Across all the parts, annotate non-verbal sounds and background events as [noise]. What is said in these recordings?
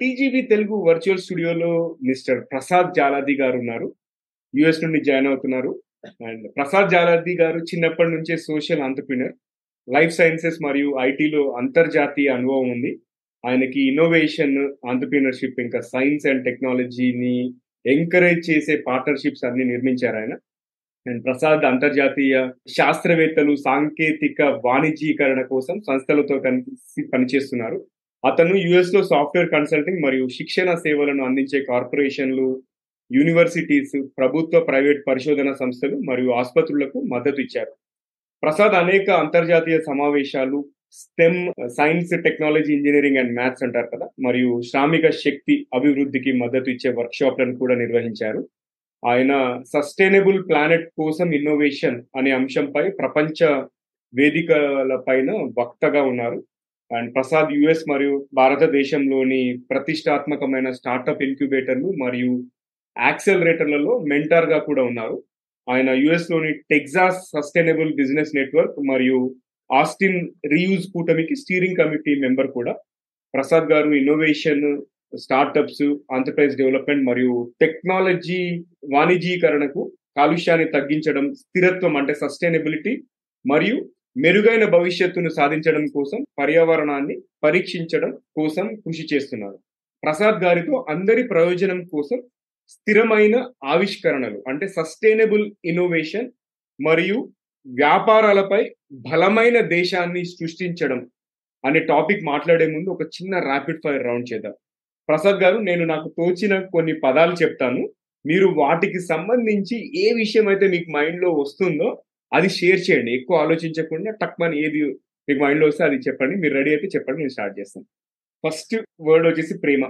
ఈరోజు TGV Telugu virtual స్టూడియోలో mister Prasad Jaladi garu ఉన్నారు. యుఎస్ నుండి జాయిన్ అవుతున్నారు. అండ్ ప్రసాద్ జాలాది గారు చిన్నప్పటి నుంచే సోషల్ ఆంటర్ప్రినర్ లైఫ్ సైన్సెస్ మరియు ఐటీలో అంతర్జాతీయ అనుభవం ఉంది. ఆయనకి ఇన్నోవేషన్ ఆంటర్ప్రినర్షిప్ ఇంకా సైన్స్ అండ్ టెక్నాలజీని ఎంకరేజ్ చేసే పార్ట్నర్షిప్స్ అన్ని నిర్మించారు ఆయన. అండ్ ప్రసాద్ అంతర్జాతీయ శాస్త్రవేత్తలు సాంకేతిక వాణిజ్యీకరణ కోసం సంస్థలతో కలిసి పనిచేస్తున్నారు. అతను యుఎస్లో సాఫ్ట్వేర్ కన్సల్టింగ్ మరియు శిక్షణ సేవలను అందించే కార్పొరేషన్లు యూనివర్సిటీస్ ప్రభుత్వ ప్రైవేట్ పరిశోధన సంస్థలు మరియు ఆసుపత్రులకు మద్దతు ఇచ్చారు. ప్రసాద్ అనేక అంతర్జాతీయ సమావేశాలు STEM science technology engineering and maths అంటారు కదా? మరియు శ్రామిక శక్తి అభివృద్ధికి మద్దతు ఇచ్చే వర్క్షాప్లను కూడా నిర్వహించారు. ఆయన సస్టైనబుల్ ప్లానెట్ కోసం ఇన్నోవేషన్ అనే అంశంపై ప్రపంచ వేదికల పైన వక్తగా ఉన్నారు. అండ్ ప్రసాద్ యుఎస్ మరియు భారతదేశంలోని ప్రతిష్టాత్మకమైన స్టార్టప్ ఇన్క్యుబేటర్లు మరియు యాక్సెలరేటర్లలో మెంటార్గా కూడా ఉన్నారు. ఆయన యుఎస్లోని టెక్సాస్ సస్టైనబుల్ బిజినెస్ నెట్వర్క్ మరియు ఆస్టిన్ రీయూజ్ కూటమికి స్టీరింగ్ కమిటీ మెంబర్ కూడా. Prasad garu innovation startups enterprise development మరియు టెక్నాలజీ వాణిజ్యీకరణకు కాలుష్యాన్ని తగ్గించడం స్థిరత్వం అంటే సస్టైనబిలిటీ మరియు మెరుగైన భవిష్యత్తును సాధించడం కోసం పర్యావరణాన్ని పరీక్షించడం కోసం కృషి చేస్తున్నారు. ప్రసాద్ గారితో అందరి ప్రయోజనం కోసం స్థిరమైన ఆవిష్కరణలు అంటే సస్టైనబుల్ ఇన్నోవేషన్ మరియు వ్యాపారాలపై బలమైన దేశాన్ని సృష్టించడం అనే టాపిక్ మాట్లాడే ముందు ఒక చిన్న ర్యాపిడ్ ఫైర్ రౌండ్ చేద్దాం. ప్రసాద్ గారు నేను నాకు తోచిన కొన్ని పదాలు చెప్తాను. మీరు వాటికి సంబంధించి ఏ విషయం అయితే మీకు మైండ్లో వస్తుందో అది షేర్ చేయండి. ఎక్కువ ఆలోచించకుండా టక్మని ఏది మీకు మైండ్లో వస్తే అది చెప్పండి. మీరు రెడీ అయితే చెప్పండి. నేను స్టార్ట్ చేస్తాను. ఫస్ట్ వర్డ్ వచ్చేసి ప్రేమ.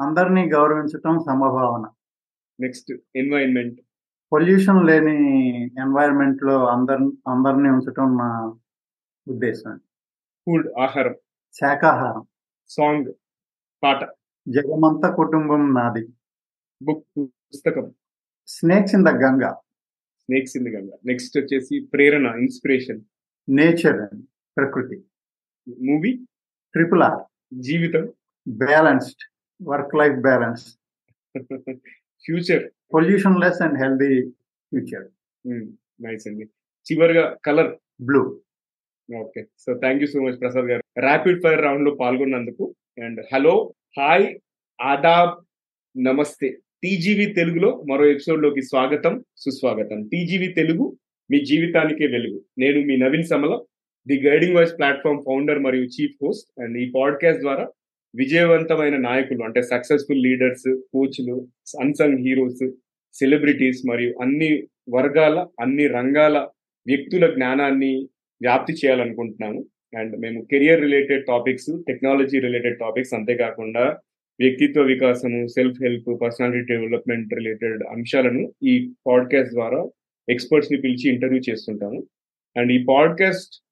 అందరినీ గౌరవించటం సమభావన. Next environment. పొల్యూషన్ లేని ఎన్వైరన్మెంట్లో అందరి అందరినీ ఉంచటం నా ఉద్దేశం ఫుడ్ ఆహారం. శాకాహారం సాంగ్ పాట. జగమంత కుటుంబం నాది. బుక్ పుస్తకం. Snakes in the Ganga. Snakes in the Ganga. Next వచ్చేసి ప్రేరణ ఇన్స్పిరేషన్ నేచర్ ప్రకృతి. మూవీ ట్రిపుల్ ఆర్ జీవితం? Balanced work life balance future pollution less and healthy future nice అండి. చివరిగా colour blue okay so thank you so much Prasad garu. Rapid fire రౌండ్లో పాల్గొన్నందుకు. And hello hi ఆదాబ్ నమస్తే TGV తెలుగులో మరో ఎపిసోడ్లోకి స్వాగతం సుస్వాగతం. టీజీవీ తెలుగు మీ జీవితానికే వెలుగు. నేను మీ Naveen Samala the guiding voice platform founder మరియు చీఫ్ హోస్ట్ అండ్ ఈ పాడ్కాస్ట్ ద్వారా విజయవంతమైన నాయకులు అంటే సక్సెస్ఫుల్ లీడర్స్ కోచ్లు అన్సంగ్ హీరోస్ సెలబ్రిటీస్ మరియు అన్ని వర్గాల అన్ని రంగాల వ్యక్తుల జ్ఞానాన్ని వ్యాప్తి చేయాలనుకుంటున్నాము. అండ్ మేము career related topics technology related topics అంతేకాకుండా వ్యక్తిత్వ వికాసము self help personality development related అంశాలను ఈ పాడ్కాస్ట్ ద్వారా ఎక్స్పర్ట్స్ని పిలిచి ఇంటర్వ్యూ చేస్తుంటాము. అండ్ ఈ పాడ్కాస్ట్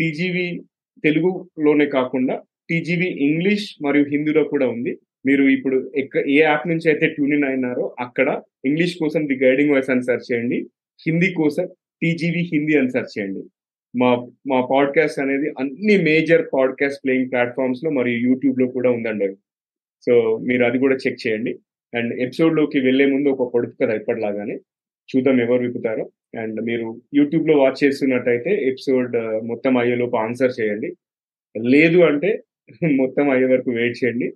టీజీవీ తెలుగులోనే కాకుండా టీజీవీ ఇంగ్లీష్ మరియు హిందీలో కూడా ఉంది. మీరు ఇప్పుడు ఎక్క ఏ యాప్ నుంచి అయితే ట్యూన్ ఇన్ అయినారో అక్కడ ఇంగ్లీష్ కోసం ది గైడింగ్ వాయిస్ అని సెర్చ్ చేయండి. హిందీ కోసం టీజీవీ హిందీ అని సెర్చ్ చేయండి. మా మా పాడ్కాస్ట్ అనేది అన్ని మేజర్ పాడ్కాస్ట్ ప్లేయింగ్ ప్లాట్ఫామ్స్లో మరియు యూట్యూబ్లో కూడా ఉందండి సో మీరు అది కూడా చెక్ చేయండి. అండ్ ఎపిసోడ్లోకి వెళ్ళే ముందు ఒక పొడుపు కదా ఎప్పటిలాగానే చూద్దాం ఎవరు విప్పుతారో. అండ్ మీరు యూట్యూబ్లో వాచ్ చేస్తున్నట్టయితే ఎపిసోడ్ మొత్తం అయ్యేలోపు ఆన్సర్ చేయండి. లేదు అంటే [laughs] మొత్తం అయ్యే వరకు వెయిట్ చేయండి.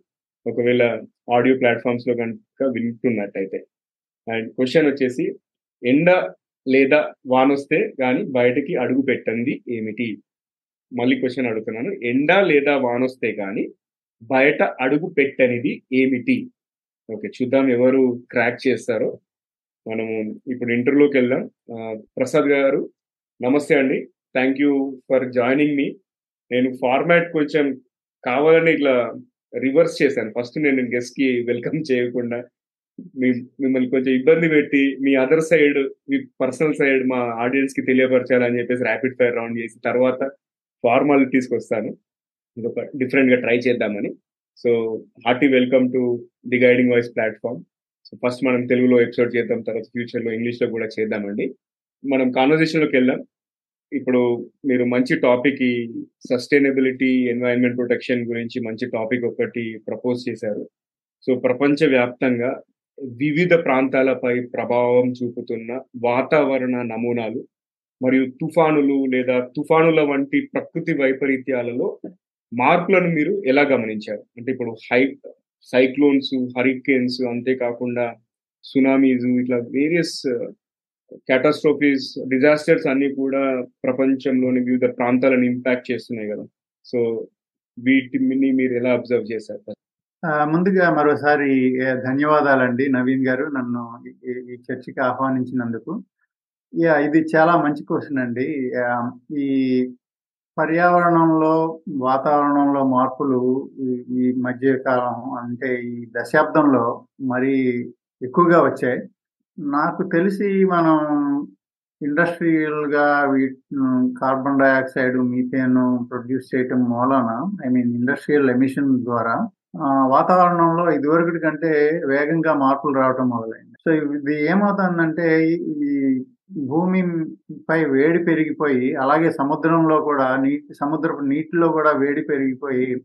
ఒకవేళ ఆడియో ప్లాట్ఫామ్స్లో కనుక వింటున్నట్టయితే. అండ్ క్వశ్చన్ వచ్చేసి ఎండ లేదా వానొస్తే కానీ బయటకి అడుగు పెట్టండి ఏమిటి? మళ్ళీ క్వశ్చన్ అడుగుతున్నాను. ఎండ లేదా వానొస్తే కానీ బయట అడుగు పెట్టనిది ఏమిటి? ఓకే చూద్దాం ఎవరు క్రాక్ చేస్తారో. మనము ఇప్పుడు ఇంటర్వ్యూలోకి వెళ్దాం. ప్రసాద్ గారు నమస్తే అండి. థ్యాంక్ యూ ఫర్ జాయినింగ్ మీ నేను ఫార్మాట్ కొంచెం కావాలని ఇట్లా రివర్స్ చేశాను. ఫస్ట్ నేను గెస్ట్కి వెల్కమ్ చేయకుండా మీ మిమ్మల్ని కొంచెం ఇబ్బంది పెట్టి మీ అదర్ సైడ్ మీ పర్సనల్ సైడ్ మా ఆడియన్స్కి తెలియపరచాలని చెప్పేసి ర్యాపిడ్ ఫైర్ రౌండ్ చేసి తర్వాత ఫార్మాలిటీస్కి వస్తాను ఇదొక డిఫరెంట్గా ట్రై చేద్దామని. So hearty welcome to the guiding voice platform. So first మనం తెలుగులో ఎపిసోడ్ చేద్దాం తర్వాత ఫ్యూచర్లో ఇంగ్లీష్లో కూడా చేద్దామండి. మనం కాన్వర్జేషన్లోకి వెళ్దాం. ఇప్పుడు మీరు మంచి టాపిక్ ఈ సస్టైనబిలిటీ ఎన్వైరన్మెంట్ ప్రొటెక్షన్ గురించి మంచి టాపిక్ ఒకటి ప్రపోజ్ చేశారు. సో ప్రపంచ వ్యాప్తంగా వివిధ ప్రాంతాలపై ప్రభావం చూపుతున్న వాతావరణ నమూనాలు మరియు తుఫానులు లేదా తుఫానుల వంటి ప్రకృతి వైపరీత్యాలలో మార్పులను మీరు ఎలా గమనించారు? అంటే ఇప్పుడు హై సైక్లోన్స్ హరికేన్స్ అంతేకాకుండా సునామీస్ ఇట్లా వేరియస్ క్యాటాస్ట్రోఫీస్ డిజాస్టర్స్ అన్ని కూడా ప్రపంచంలోని వివిధ ప్రాంతాలను ఇంపాక్ట్ చేస్తున్నాయి కదా. సో వీటిని మీరు ఎలా అబ్జర్వ్ చేశారు? ముందుగా మరోసారి ధన్యవాదాలండి నవీన్ గారు నన్ను ఈ- చర్చకి ఆహ్వానించినందుకు. యా ఇది చాలా మంచి క్వశ్చన్ అండి. ఈ పర్యావరణంలో వాతావరణంలో మార్పులు ఈ- ఈ మధ్య కాలం అంటే ఈ దశాబ్దంలో మరీ ఎక్కువగా వచ్చాయి. నాకు తెలిసి మనం ఇండస్ట్రియల్గా we- carbon dioxide methane produce చేయటం మూలన ఐ మీన్ ఇండస్ట్రియల్ ఎమిషన్ ద్వారా ఆ, వాతావరణంలో ఇదివరకటి కంటే వేగంగా మార్పులు రావటం మొదలైంది. సో ఇది ఏమవుతుందంటే ఈ- భూమి పై వేడి పెరిగిపోయి అలాగే సముద్రంలో కూడా నీటి సముద్రపు నీటిలో కూడా వేడి పెరిగిపోయి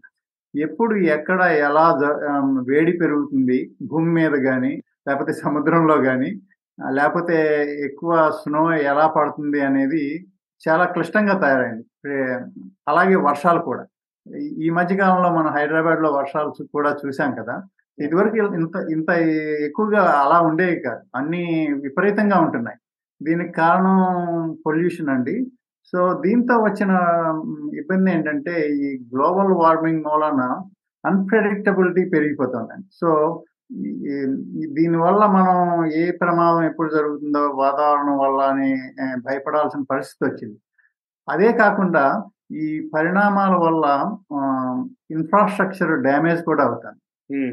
ఎప్పుడు ఎక్కడ ఎలా జ- వేడి పెరుగుతుంది భూమి మీద కానీ లేకపోతే సముద్రంలో కానీ లేకపోతే ఎక్కువ స్నో ఎలా పడుతుంది అనేది చాలా క్లిష్టంగా తయారైంది. అలాగే వర్షాలు కూడా. ఈ- మధ్య కాలంలో మనం హైదరాబాద్లో వర్షాలు కూడా చూసాం కదా. ఇదివరకు ఇంత ఇంత ఎక్కువగా అలా ఉండేవి కాదు. అన్ని విపరీతంగా ఉంటున్నాయి. దీనికి కారణం పొల్యూషన్ అండి. సో దీంతో వచ్చిన ఇబ్బంది ఏంటంటే ఈ గ్లోబల్ వార్మింగ్ మూలన అన్ప్రెడిక్టబిలిటీ పెరిగిపోతుందండి. సో దీనివల్ల మనం ఏ ప్రమాదం ఎప్పుడు జరుగుతుందో వాతావరణం వల్ల అని భయపడాల్సిన పరిస్థితి వచ్చింది. అదే కాకుండా ఈ పరిణామాల వల్ల ఇన్ఫ్రాస్ట్రక్చర్ డ్యామేజ్ కూడా అవుతుంది.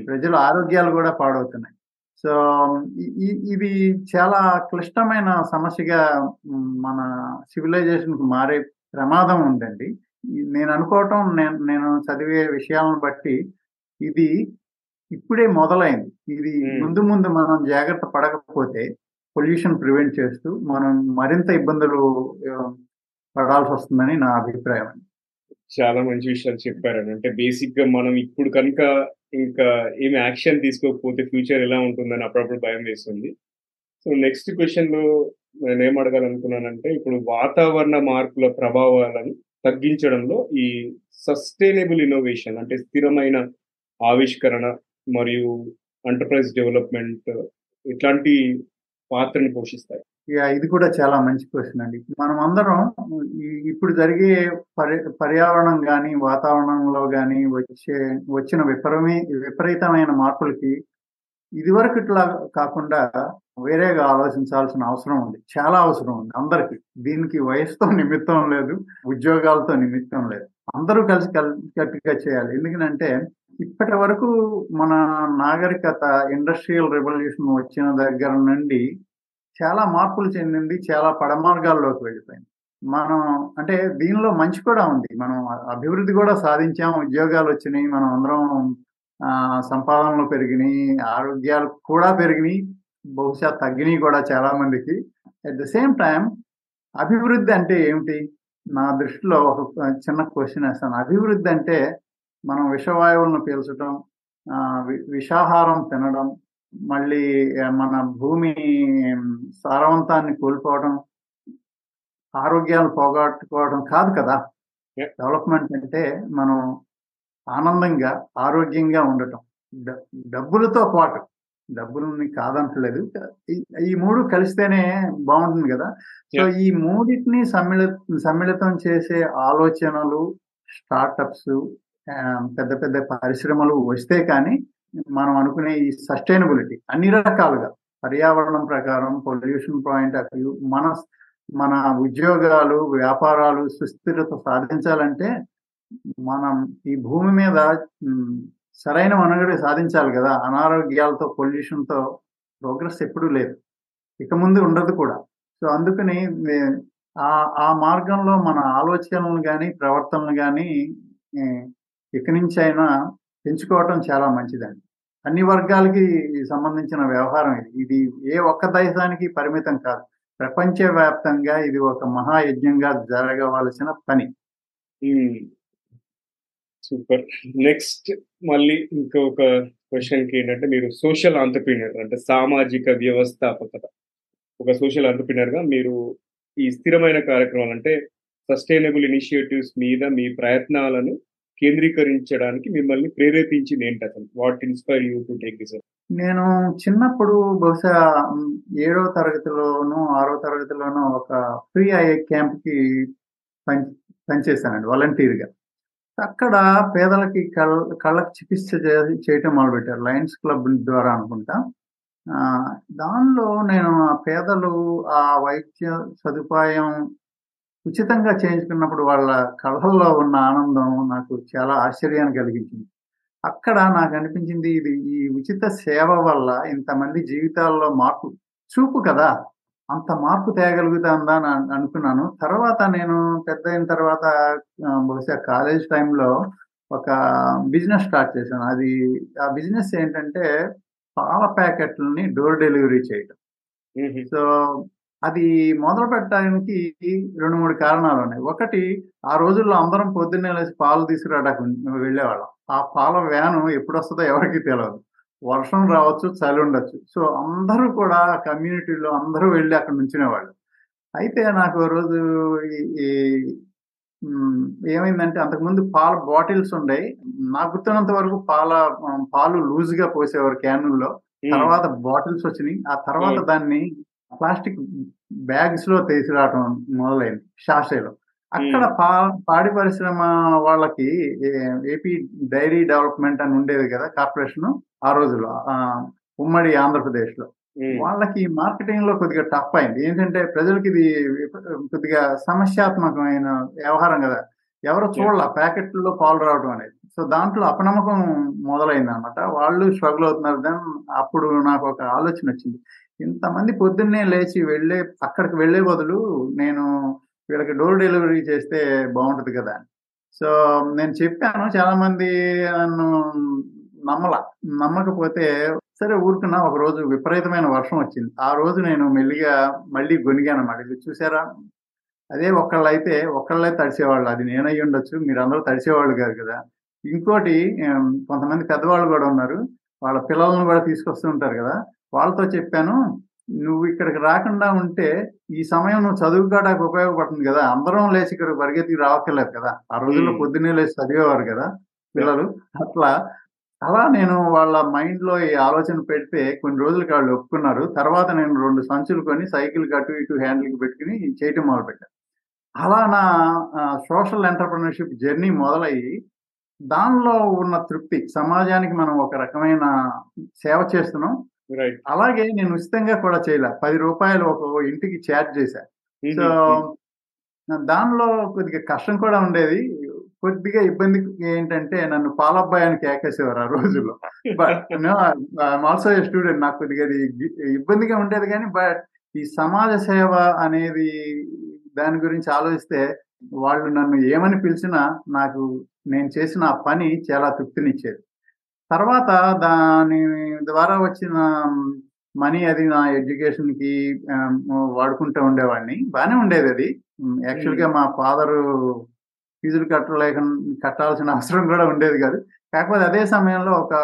ప్రజల ఆరోగ్యాలు కూడా పాడవుతున్నాయి. సో ఇది చాలా క్లిష్టమైన సమస్యగా మన సివిలైజేషన్కు మారే ప్రమాదం ఉందండి. నేను అనుకోవటం నేను నేను చదివే విషయాలను బట్టి ఇది ఇప్పుడే మొదలైంది. ఇది. ముందు ముందు మనం జాగ్రత్త పడకపోతే పొల్యూషన్ ప్రివెంట్ చేస్తూ మనం మరింత ఇబ్బందులు పడాల్సి వస్తుందని నా అభిప్రాయం చాలా మంచి విషయాలు చెప్పారండి. అంటే బేసిక్గా మనం ఇప్పుడు కనుక ఇంకా ఏమి యాక్షన్ తీసుకోకపోతే ఫ్యూచర్ ఎలా ఉంటుందని అప్పుడప్పుడు భయం వేస్తుంది. సో నెక్స్ట్ క్వశ్చన్లో నేను ఏం అడగాలనుకున్నానంటే ఇప్పుడు వాతావరణ మార్పుల ప్రభావాలను తగ్గించడంలో ఈ సస్టైనబుల్ ఇన్నోవేషన్ అంటే స్థిరమైన ఆవిష్కరణ మరియు ఎంటర్ప్రైజ్ డెవలప్మెంట్ ఇట్లాంటి పాత్రని పోషిస్తాయి. ఇది కూడా చాలా మంచి క్వశ్చన్ అండి. మనం అందరం ఇప్పుడు జరిగే పరి పర్యావరణం కానీ వాతావరణంలో కానీ వచ్చే వచ్చిన విపరమే విపరీతమైన మార్పులకి ఇదివరకు కాకుండా వేరేగా ఆలోచించాల్సిన అవసరం ఉంది. చాలా అవసరం ఉంది అందరికీ. దీనికి వయసుతో నిమిత్తం లేదు ఉద్యోగాలతో నిమిత్తం లేదు. అందరూ కలిసి కట్టుగా చేయాలి. ఎందుకంటే ఇప్పటి వరకు మన నాగరికత ఇండస్ట్రియల్ రెవల్యూషన్ వచ్చిన దగ్గర నుండి చాలా మార్పులు చెందింది చాలా పడమార్గాల్లోకి వెళ్ళిపోయింది. మనం అంటే దీనిలో మంచి కూడా ఉంది. మనం అభివృద్ధి కూడా సాధించాం. ఉద్యోగాలు వచ్చినాయి. మనం అందరం సంపాదనలు పెరిగినాయి. ఆరోగ్యాలు కూడా పెరిగినాయి. బహుశా తగ్గినాయి కూడా చాలా మందికి. అట్ ద సేమ్ టైం అభివృద్ధి అంటే ఏమిటి? నా దృష్టిలో ఒక చిన్న క్వశ్చన్ వేస్తాను. అభివృద్ధి అంటే మనం విషవాయువులను పీల్చడం వి- విషాహారం తినడం మళ్ళీ మన భూమి సారవంతాన్ని కోల్పోవడం ఆరోగ్యాలు పోగొట్టుకోవడం కాదు కదా. డెవలప్మెంట్ అంటే మనం ఆనందంగా ఆరోగ్యంగా ఉండటం డబ్బులతో పాటు డబ్బులని కాదంటలేదు ఈ- మూడు కలిస్తేనే బాగుంటుంది కదా సో. ఈ మూడింటిని సమ్మిళ సమ్మిళితం చేసే ఆలోచనలు స్టార్టప్స్ పెద్ద పెద్ద పరిశ్రమలు వస్తే కానీ మనం అనుకునే ఈ సస్టైనబిలిటీ అన్ని రకాలుగా. పర్యావరణం ప్రకారం పొల్యూషన్ పాయింట్ ఆఫ్ వ్యూ మన మన ఉద్యోగాలు వ్యాపారాలు సుస్థిరత సాధించాలంటే మనం ఈ భూమి మీద సరైన మనుగడ సాధించాలి కదా. అనారోగ్యాలతో పొల్యూషన్తో ప్రోగ్రెస్ ఎప్పుడూ లేదు. ఇక ముందు ఉండదు కూడా. సో అందుకని ఆ ఆ మార్గంలో మన ఆలోచనలు కానీ ప్రవర్తనలు కానీ ఇక నుంచి అయినా పెంచుకోవటం చాలా మంచిదండి. అన్ని వర్గాలకి సంబంధించిన వ్యవహారం ఇది. ఇది ఏ ఒక్క దేశానికి పరిమితం కాదు. ప్రపంచవ్యాప్తంగా ఇది ఒక మహాయజ్ఞంగా జరగవలసిన పని. సూపర్. నెక్స్ట్ మళ్ళీ ఇంకొక క్వశ్చన్కి ఏంటంటే మీరు సోషల్ ఆంటర్ప్రీనర్ అంటే సామాజిక వ్యవస్థాపకత. ఒక సోషల్ ఆంటర్ప్రీనర్గా మీరు ఈ స్థిరమైన కార్యక్రమాలు అంటే సస్టైనబుల్ ఇనిషియేటివ్స్ మీద మీ ప్రయత్నాలను కేంద్రీకరించడానికి మిమ్మల్ని ప్రేరేపించింది ఏంటి అసలు? What inspire you to take this నేను చిన్నప్పుడు బహుశా ఏడో తరగతిలోనూ ఆరో తరగతిలోనూ ఒక ఫ్రీ ఐఏ క్యాంప్కి పని పనిచేశానండి వాలంటీర్గా అక్కడ పేదలకి కళ్ళ కళ్ళకు చికిత్స చేయటం మొదలుపెట్టారు లయన్స్ క్లబ్ ద్వారా అనుకుంటా. దానిలో నేను ఆ పేదలు ఆ వైద్య సదుపాయం ఉచితంగా చేయించుకున్నప్పుడు వాళ్ళ కళ్ళల్లో ఉన్న ఆనందం నాకు చాలా ఆశ్చర్యాన్ని కలిగించింది. అక్కడ నాకు అనిపించింది ఇది ఈ ఉచిత సేవ వల్ల ఇంతమంది జీవితాల్లో మార్పు చూపు కదా! అంత మార్పు తేగలుగుతుందా అని అను- అనుకున్నాను. తర్వాత నేను పెద్ద అయిన తర్వాత బహుశా కాలేజ్ టైంలో ఒక బిజినెస్ స్టార్ట్ చేశాను. అది ఆ బిజినెస్ ఏంటంటే పాల ప్యాకెట్లని డోర్ డెలివరీ చేయటం. సో అది మొదలు పెట్టడానికి రెండు మూడు కారణాలు ఉన్నాయి. ఒకటి ఆ రోజుల్లో అందరం పొద్దున్నే లేచి పాలు తీసుకురావడానికి వెళ్ళేవాళ్ళం. ఆ పాల వ్యాను ఎప్పుడు వస్తుందో ఎవరికి తెలియదు వర్షం రావచ్చు చలి ఉండొచ్చు. సో అందరూ కూడా కమ్యూనిటీలో అందరూ వెళ్ళి అక్కడ నుంచునేవాళ్ళు. అయితే నాకు రోజు ఈ- ఏమైందంటే అంతకుముందు పాల బాటిల్స్ ఉండేవి నాకు గుర్తున్నంత వరకు పాల పాలు లూజ్గా పోసేవారు క్యానుల్లో. తర్వాత బాటిల్స్ వచ్చినాయి. ఆ తర్వాత. దాన్ని ప్లాస్టిక్ బ్యాగ్స్లో తీసుకురావటం మొదలైంది షాషేలో అక్కడ పా పాడి పరిశ్రమ వాళ్ళకి ఏపీ డైరీ డెవలప్మెంట్ అని ఉండేది కదా కార్పొరేషన్ ఆ రోజుల్లో ఆ, ఉమ్మడి ఆంధ్రప్రదేశ్లో వాళ్ళకి మార్కెటింగ్లో కొద్దిగా టఫ్ అయింది. ఏంటంటే ప్రజలకి ఇది కొద్దిగా సమస్యాత్మకమైన వ్యవహారం కదా. ఎవరు చూడాల ప్యాకెట్లో పాలు రావడం అనేది. సో దాంట్లో అపనమ్మకం మొదలైంది అనమాట వాళ్ళు స్ట్రగుల్ అవుతున్నారు. దెన్ అప్పుడు నాకు ఒక ఆలోచన వచ్చింది. ఇంతమంది పొద్దున్నే లేచి వెళ్ళే అక్కడికి వెళ్ళే బదులు నేను వీళ్ళకి డోర్ డెలివరీ చేస్తే బాగుంటుంది కదా అని. సో నేను చెప్పాను చాలా మంది నన్ను నమ్మల నమ్మకపోతే సరే ఊరుకున్నా ఒక రోజు విపరీతమైన వర్షం వచ్చింది. ఆ రోజు నేను మెల్లిగా మళ్ళీ గొనిగాను అన్నమాట ఇది చూసారా? అదే ఒకళ్ళైతే ఒకళ్ళే తడిసేవాళ్ళు. అది నేనై ఉండొచ్చు. మీరు అందరూ తడిసేవాళ్ళు కాదు కదా. ఇంకోటి కొంతమంది పెద్దవాళ్ళు కూడా ఉన్నారు. వాళ్ళ పిల్లలను కూడా తీసుకొస్తూ ఉంటారు కదా. వాళ్ళతో చెప్పాను నువ్వు ఇక్కడికి రాకుండా ఉంటే ఈ సమయం నువ్వు చదువుకోవడానికి ఉపయోగపడుతుంది కదా. అందరం లేచి ఇక్కడ పరిగెత్తికి రావక్కర్లేదు కదా. ఆ రోజుల్లో. పొద్దున్నే లేచి చదివేవారు కదా పిల్లలు. అట్లా అలా నేను వాళ్ళ మైండ్లో ఈ ఆలోచన పెడితే కొన్ని రోజులకి వాళ్ళు ఒప్పుకున్నారు. తర్వాత నేను రెండు సంచులు కొని సైకిల్ అటు ఇటు హ్యాండిల్కి పెట్టుకుని చేయటం మొదలు పెట్టాను అలా నా సోషల్ ఎంటర్ప్రినర్షిప్ జర్నీ మొదలయ్యి దానిలో ఉన్న తృప్తి సమాజానికి మనం ఒక రకమైన సేవ చేస్తున్నాం. అలాగే నేను ఉచితంగా కూడా చేయలే. పది రూపాయలు ఒక ఇంటికి చార్జ్ చేశా. సో దానిలో కొద్దిగా కష్టం కూడా ఉండేది. కొద్దిగా ఇబ్బంది ఏంటంటే నన్ను పాలబ్బాయి అని కేకేసేవారు ఆ రోజుల్లో. బట్ ఆల్సో స్టూడెంట్ నాకు కొద్దిగా ఇబ్బందిగా ఉండేది కానీ బట్ ఈ సమాజ సేవ అనేది దాని గురించి ఆలోచిస్తే వాళ్ళు నన్ను ఏమని పిలిచినా నాకు నేను చేసిన ఆ పని చాలా తృప్తినిచ్చేది. తర్వాత దాని ద్వారా వచ్చిన మనీ అది నా ఎడ్యుకేషన్కి ఆమ్, వాడుకుంటూ ఉండేవాడిని. బాగానే ఉండేది అది. యాక్చువల్గా మా ఫాదర్ ఫీజులు కట్టలేక కట్టాల్సిన [laughs] అవసరం కూడా ఉండేది కాదు. కాకపోతే అదే సమయంలో ఒక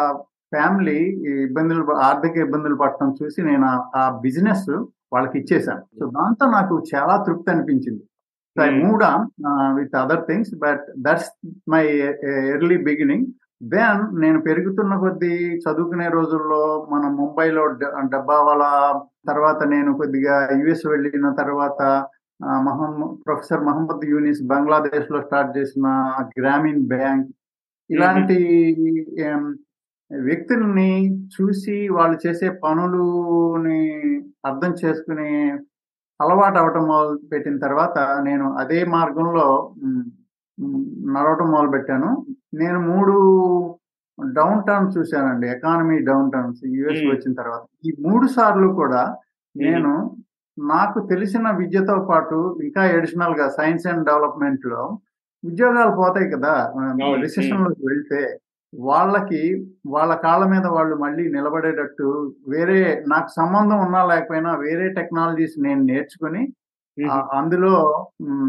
ఫ్యామిలీ ఇబ్బందులు ఆర్థిక ఇబ్బందులు పడటం చూసి నేను ఆ- ఆ బిజినెస్ వాళ్ళకి ఇచ్చేసాను. సో దాంతో నాకు చాలా తృప్తి అనిపించింది. So I Hmm. Moved on with other things but that's my early beginning then నేను పెరుగుతున్న కొద్దీ చదువుకునే రోజుల్లో మన ముంబైలో డబ్బావాలా తర్వాత నేను కొద్దిగా యుఎస్ వెళ్ళిన తర్వాత మహమ్మద్ ప్రొఫెసర్ మహమ్మద్ యూనిస్ బంగ్లాదేశ్లో స్టార్ట్ చేసిన గ్రామీణ్ బ్యాంక్. ఇలాంటి ఏం, వ్యక్తుల్ని చూసి వాళ్ళు చేసే పనులుని అర్థం చేసుకునే అలవాటు అవటం మొదలు పెట్టిన తర్వాత నేను అదే మార్గంలో నడవటం మొదలు పెట్టాను నేను మూడు డౌన్ టర్న్స్ చూశానండి. Economy down turns US. వచ్చిన తర్వాత. ఈ మూడు సార్లు కూడా నేను నాకు తెలిసిన విద్యతో పాటు ఇంకా ఎడిషనల్గా సైన్స్ అండ్ డెవలప్మెంట్లో ఉద్యోగాలు పోతాయి కదా. రిసెషన్లోకి వెళ్తే వాళ్ళకి వాళ్ళ కాళ్ళ మీద వాళ్ళు మళ్ళీ నిలబడేటట్టు వేరే నాకు సంబంధం ఉన్నా లేకపోయినా వేరే టెక్నాలజీస్ నేను నేర్చుకుని అందులో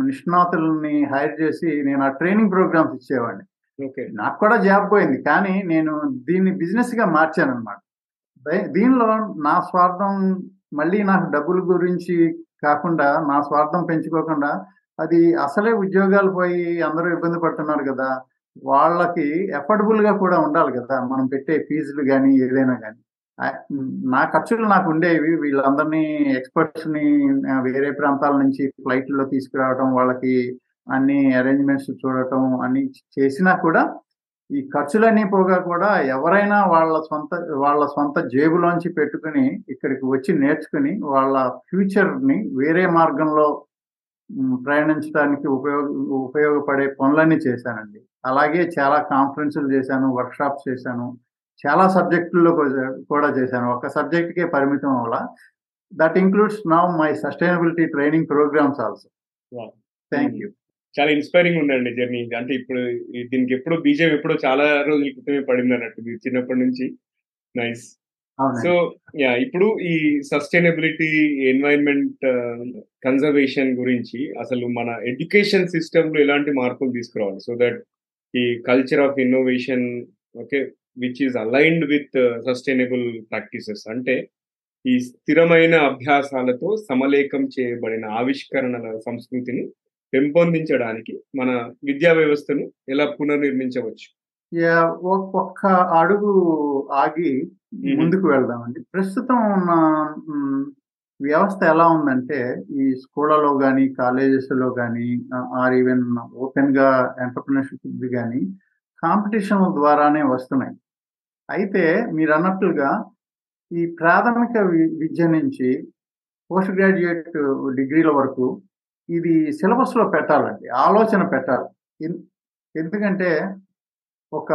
నిష్ణాతుల్ని హైర్ చేసి నేను ఆ ట్రైనింగ్ ప్రోగ్రామ్స్ ఇచ్చేవాడిని. ఓకే. నాకు కూడా జాబ్ పోయింది కానీ నేను దీన్ని బిజినెస్గా మార్చాను అనమాట దీనిలో నా స్వార్థం మళ్ళీ నాకు డబ్బుల గురించి కాకుండా నా స్వార్థం పెంచుకోకుండా అది అసలే ఉద్యోగాలు పోయి అందరూ ఇబ్బంది పడుతున్నారు కదా వాళ్ళకి అఫోర్డబుల్గా కూడా ఉండాలి కదా. మనం పెట్టే ఫీజులు కానీ ఏదైనా కానీ నా ఖర్చులు నాకు ఉండేవి. వీళ్ళందరినీ ఎక్స్పర్ట్స్ని వేరే ప్రాంతాల నుంచి ఫ్లైట్లో తీసుకురావడం వాళ్ళకి అన్ని అరేంజ్మెంట్స్ చూడటం అన్ని చేసినా కూడా ఈ ఖర్చులన్నీ పోగా కూడా ఎవరైనా వాళ్ళ సొంత వాళ్ళ సొంత జేబులోంచి పెట్టుకుని ఇక్కడికి వచ్చి నేర్చుకుని వాళ్ళ ఫ్యూచర్ని వేరే మార్గంలో ప్రయాణించడానికి ఉపయోగ ఉపయోగపడే పనులన్నీ చేశానండి. అలాగే చాలా కాన్ఫరెన్సులు చేశాను వర్క్షాప్స్ చేశాను. చాలా సబ్జెక్టుల్లో కూడా చేశాను. ఒక సబ్జెక్ట్కే పరిమితం అవ్వాల? That includes now my sustainability training programs also. Thank you చాలా ఇన్స్పైరింగ్ ఉందండి జర్నీ అంటే ఇప్పుడు దీనికి ఎప్పుడో బీజం ఎప్పుడో చాలా రోజుల క్రితమే పడింది అన్నట్టు మీరు చిన్నప్పటి నుంచి. నైస్ సో యా ఇప్పుడు ఈ సస్టైనబిలిటీ ఎన్వైరన్మెంట్ కన్జర్వేషన్ గురించి అసలు మన ఎడ్యుకేషన్ సిస్టమ్లో ఎలాంటి మార్పులు తీసుకురావాలి? సో దట్ ఈ culture of innovation okay which is aligned with sustainable practices. అంటే ఈ స్థిరమైన అభ్యాసాలతో సమలేఖం చేయబడిన ఆవిష్కరణల సంస్కృతిని పెంపొందించడానికి మన విద్యా వ్యవస్థను ఎలా పునర్నిర్మించవచ్చు? ఒక్క అడుగు ఆగి. ముందుకు వెళ్దామండి. ప్రస్తుతం ఉన్న వ్యవస్థ ఎలా ఉందంటే ఈ స్కూళ్ళలో కానీ కాలేజెస్లో కానీ ఆర్ ఈవెన్ ఓపెన్గా ఎంటర్ప్రినర్షిప్ కానీ కాంపిటీషన్ ద్వారానే వస్తున్నాయి. అయితే మీరు అన్నట్లుగా ఈ ప్రాథమిక వి- విద్య నుంచి పోస్ట్ గ్రాడ్యుయేట్ డిగ్రీల వరకు ఇది సిలబస్లో పెట్టాలండి ఆలోచన పెట్టాలి. ఎందుకంటే ఒక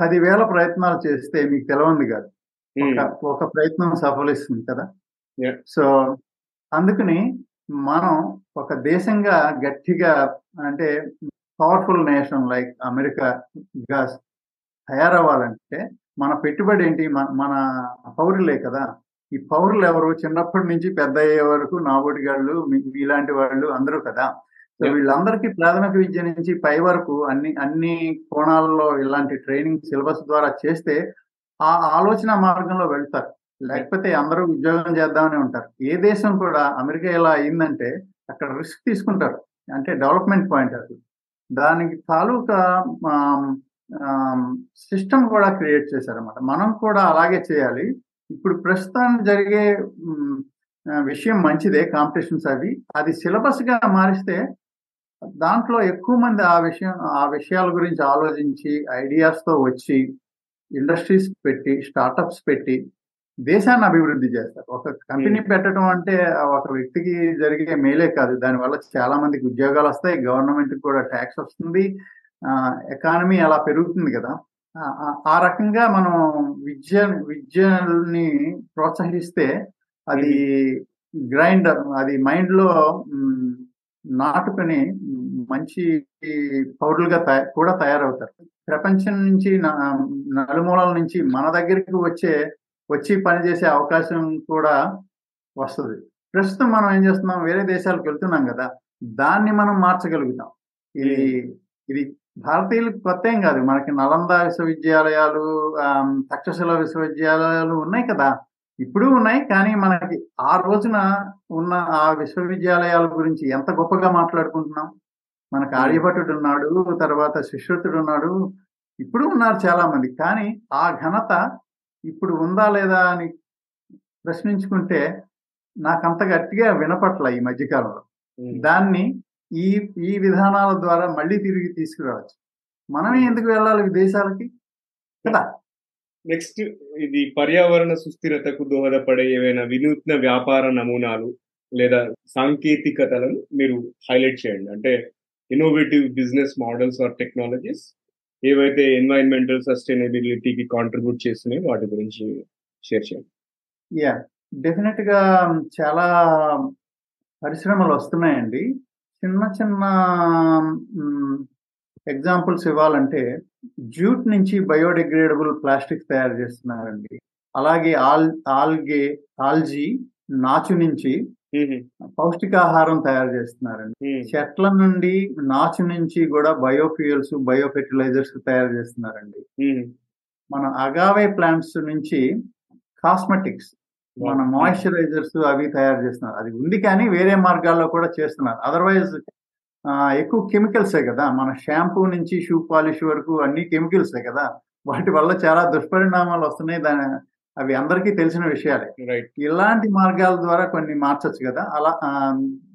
పదివేల ప్రయత్నాలు చేస్తే మీకు తెలవంది కాదు. ఒక ప్రయత్నం సఫలిస్తుంది కదా. సో అందుకని మనం ఒక దేశంగా గట్టిగా అంటే పవర్ఫుల్ నేషన్ లైక్ అమెరికాగా తయారవ్వాలంటే మన పెట్టుబడి ఏంటి? మన మన పౌరులే కదా. ఈ పౌరులు ఎవరు? చిన్నప్పటి నుంచి పెద్ద అయ్యే వరకు నాబోటిగాళ్ళు మీలాంటి వాళ్ళు అందరూ కదా. సో. వీళ్ళందరికీ ప్రాథమిక విద్య నుంచి పై వరకు అన్ని అన్ని కోణాల్లో ఇలాంటి ట్రైనింగ్ సిలబస్ ద్వారా చేస్తే ఆ ఆలోచన మార్గంలో వెళ్తారు. లేకపోతే అందరూ ఉద్యోగం చేద్దామని ఉంటారు. ఏ దేశం కూడా అమెరికా ఎలా అయిందంటే అక్కడ రిస్క్ తీసుకుంటారు. అంటే డెవలప్మెంట్ పాయింట్ అది. దానికి తాలూకా సిస్టమ్ కూడా క్రియేట్ చేశారన్నమాట. మనం కూడా అలాగే చేయాలి. ఇప్పుడు ప్రస్తుతం జరిగే విషయం మంచిదే కాంపిటీషన్స్ అవి. అది సిలబస్గా మారిస్తే దాంట్లో ఎక్కువ మంది ఆ విషయం ఆ విషయాల గురించి ఆలోచించి ఐడియాస్తో వచ్చి ఇండస్ట్రీస్ పెట్టి స్టార్టప్స్ పెట్టి దేశాన్ని అభివృద్ధి చేస్తారు. ఒక కంపెనీ పెట్టడం అంటే ఒక వ్యక్తికి జరిగే మేలే కాదు. దానివల్ల చాలా మందికి ఉద్యోగాలు వస్తాయి గవర్నమెంట్ కూడా ట్యాక్స్ వస్తుంది ఎకానమీ అలా పెరుగుతుంది కదా. ఆ- రకంగా మనం విద్య విద్యని ప్రోత్సహిస్తే అది గ్రైండ్ అది మైండ్లో మ్, నాటుకొని మంచి పౌరులుగా కూడా తయారవుతారు. ప్రపంచం నుంచి నలుమూలల నుంచి మన దగ్గరికి వచ్చే వచ్చి పనిచేసే అవకాశం కూడా వస్తుంది. ప్రస్తుతం మనం ఏం చేస్తున్నాం? వేరే దేశాలకు వెళ్తున్నాం కదా. దాన్ని మనం మార్చగలుగుతాం. ఇది ఇది భారతీయులకు కొత్త ఏం కాదు. మనకి నలంద విశ్వవిద్యాలయాలు తక్షశిల విశ్వవిద్యాలయాలు ఉన్నాయి కదా. ఇప్పుడు ఉన్నాయి. కానీ మనకి ఆ రోజున ఉన్న ఆ విశ్వవిద్యాలయాల గురించి ఎంత గొప్పగా మాట్లాడుకుంటున్నాం? మనకు ఆర్యభటుడు ఉన్నాడు తర్వాత సుశ్రుతుడు ఉన్నాడు ఇప్పుడు ఉన్నారు చాలా మంది కానీ ఆ ఘనత ఇప్పుడు ఉందా లేదా అని ప్రశ్నించుకుంటే నాకు అంత గట్టిగా వినపట్ల ఈ మధ్యకాలంలో. దాన్ని ఈ ఈ విధానాల ద్వారా మళ్ళీ తిరిగి తీసుకురావచ్చు. మనమే ఎందుకు వెళ్ళాలి విదేశాలకి? కదా? నెక్స్ట్ ఇది పర్యావరణ సుస్థిరతకు దోహదపడే ఏవైనా వినూత్న వ్యాపార నమూనాలు లేదా సాంకేతికతలను మీరు హైలైట్ చేయండి. అంటే innovative business models or technologies ఏవైతే ఎన్వైరన్మెంటల్ సస్టైనబిలిటీకి కాంట్రిబ్యూట్ చేస్తున్నాయి వాటి గురించి షేర్ చేయండి. యా డెఫినెట్గా చాలా పరిశ్రమలు వస్తున్నాయండి. చిన్న చిన్న ఎగ్జాంపుల్స్ ఇవ్వాలంటే జూట్ నుంచి బయోడిగ్రేడబుల్ ప్లాస్టిక్ తయారు చేస్తున్నారండి. అలాగే ఆల్ ఆల్గే ఆల్జీ నాచు నుంచి పౌష్టికాహారం తయారు చేస్తున్నారండి. చెట్ల నుండి నాచు నుంచి కూడా బయోఫ్యూయల్స్ బయో ఫెర్టిలైజర్స్ తయారు చేస్తున్నారండి. మన అగావే ప్లాంట్స్ నుంచి కాస్మెటిక్స్ మన. మాయిశ్చరైజర్స్ అవి తయారు చేస్తున్నారు. అది ఉంది కానీ వేరే మార్గాల్లో కూడా చేస్తున్నారు. అదర్వైజ్ ఎక్కువ కెమికల్సే కదా. మన షాంపూ నుంచి షూ పాలిష్ వరకు అన్ని కెమికల్సే కదా. వాటి వల్ల చాలా దుష్పరిణామాలు వస్తున్నాయి. దాని అవి అందరికీ తెలిసిన విషయాలే. ఇలాంటి మార్గాల ద్వారా కొన్ని మార్చొచ్చు కదా అలా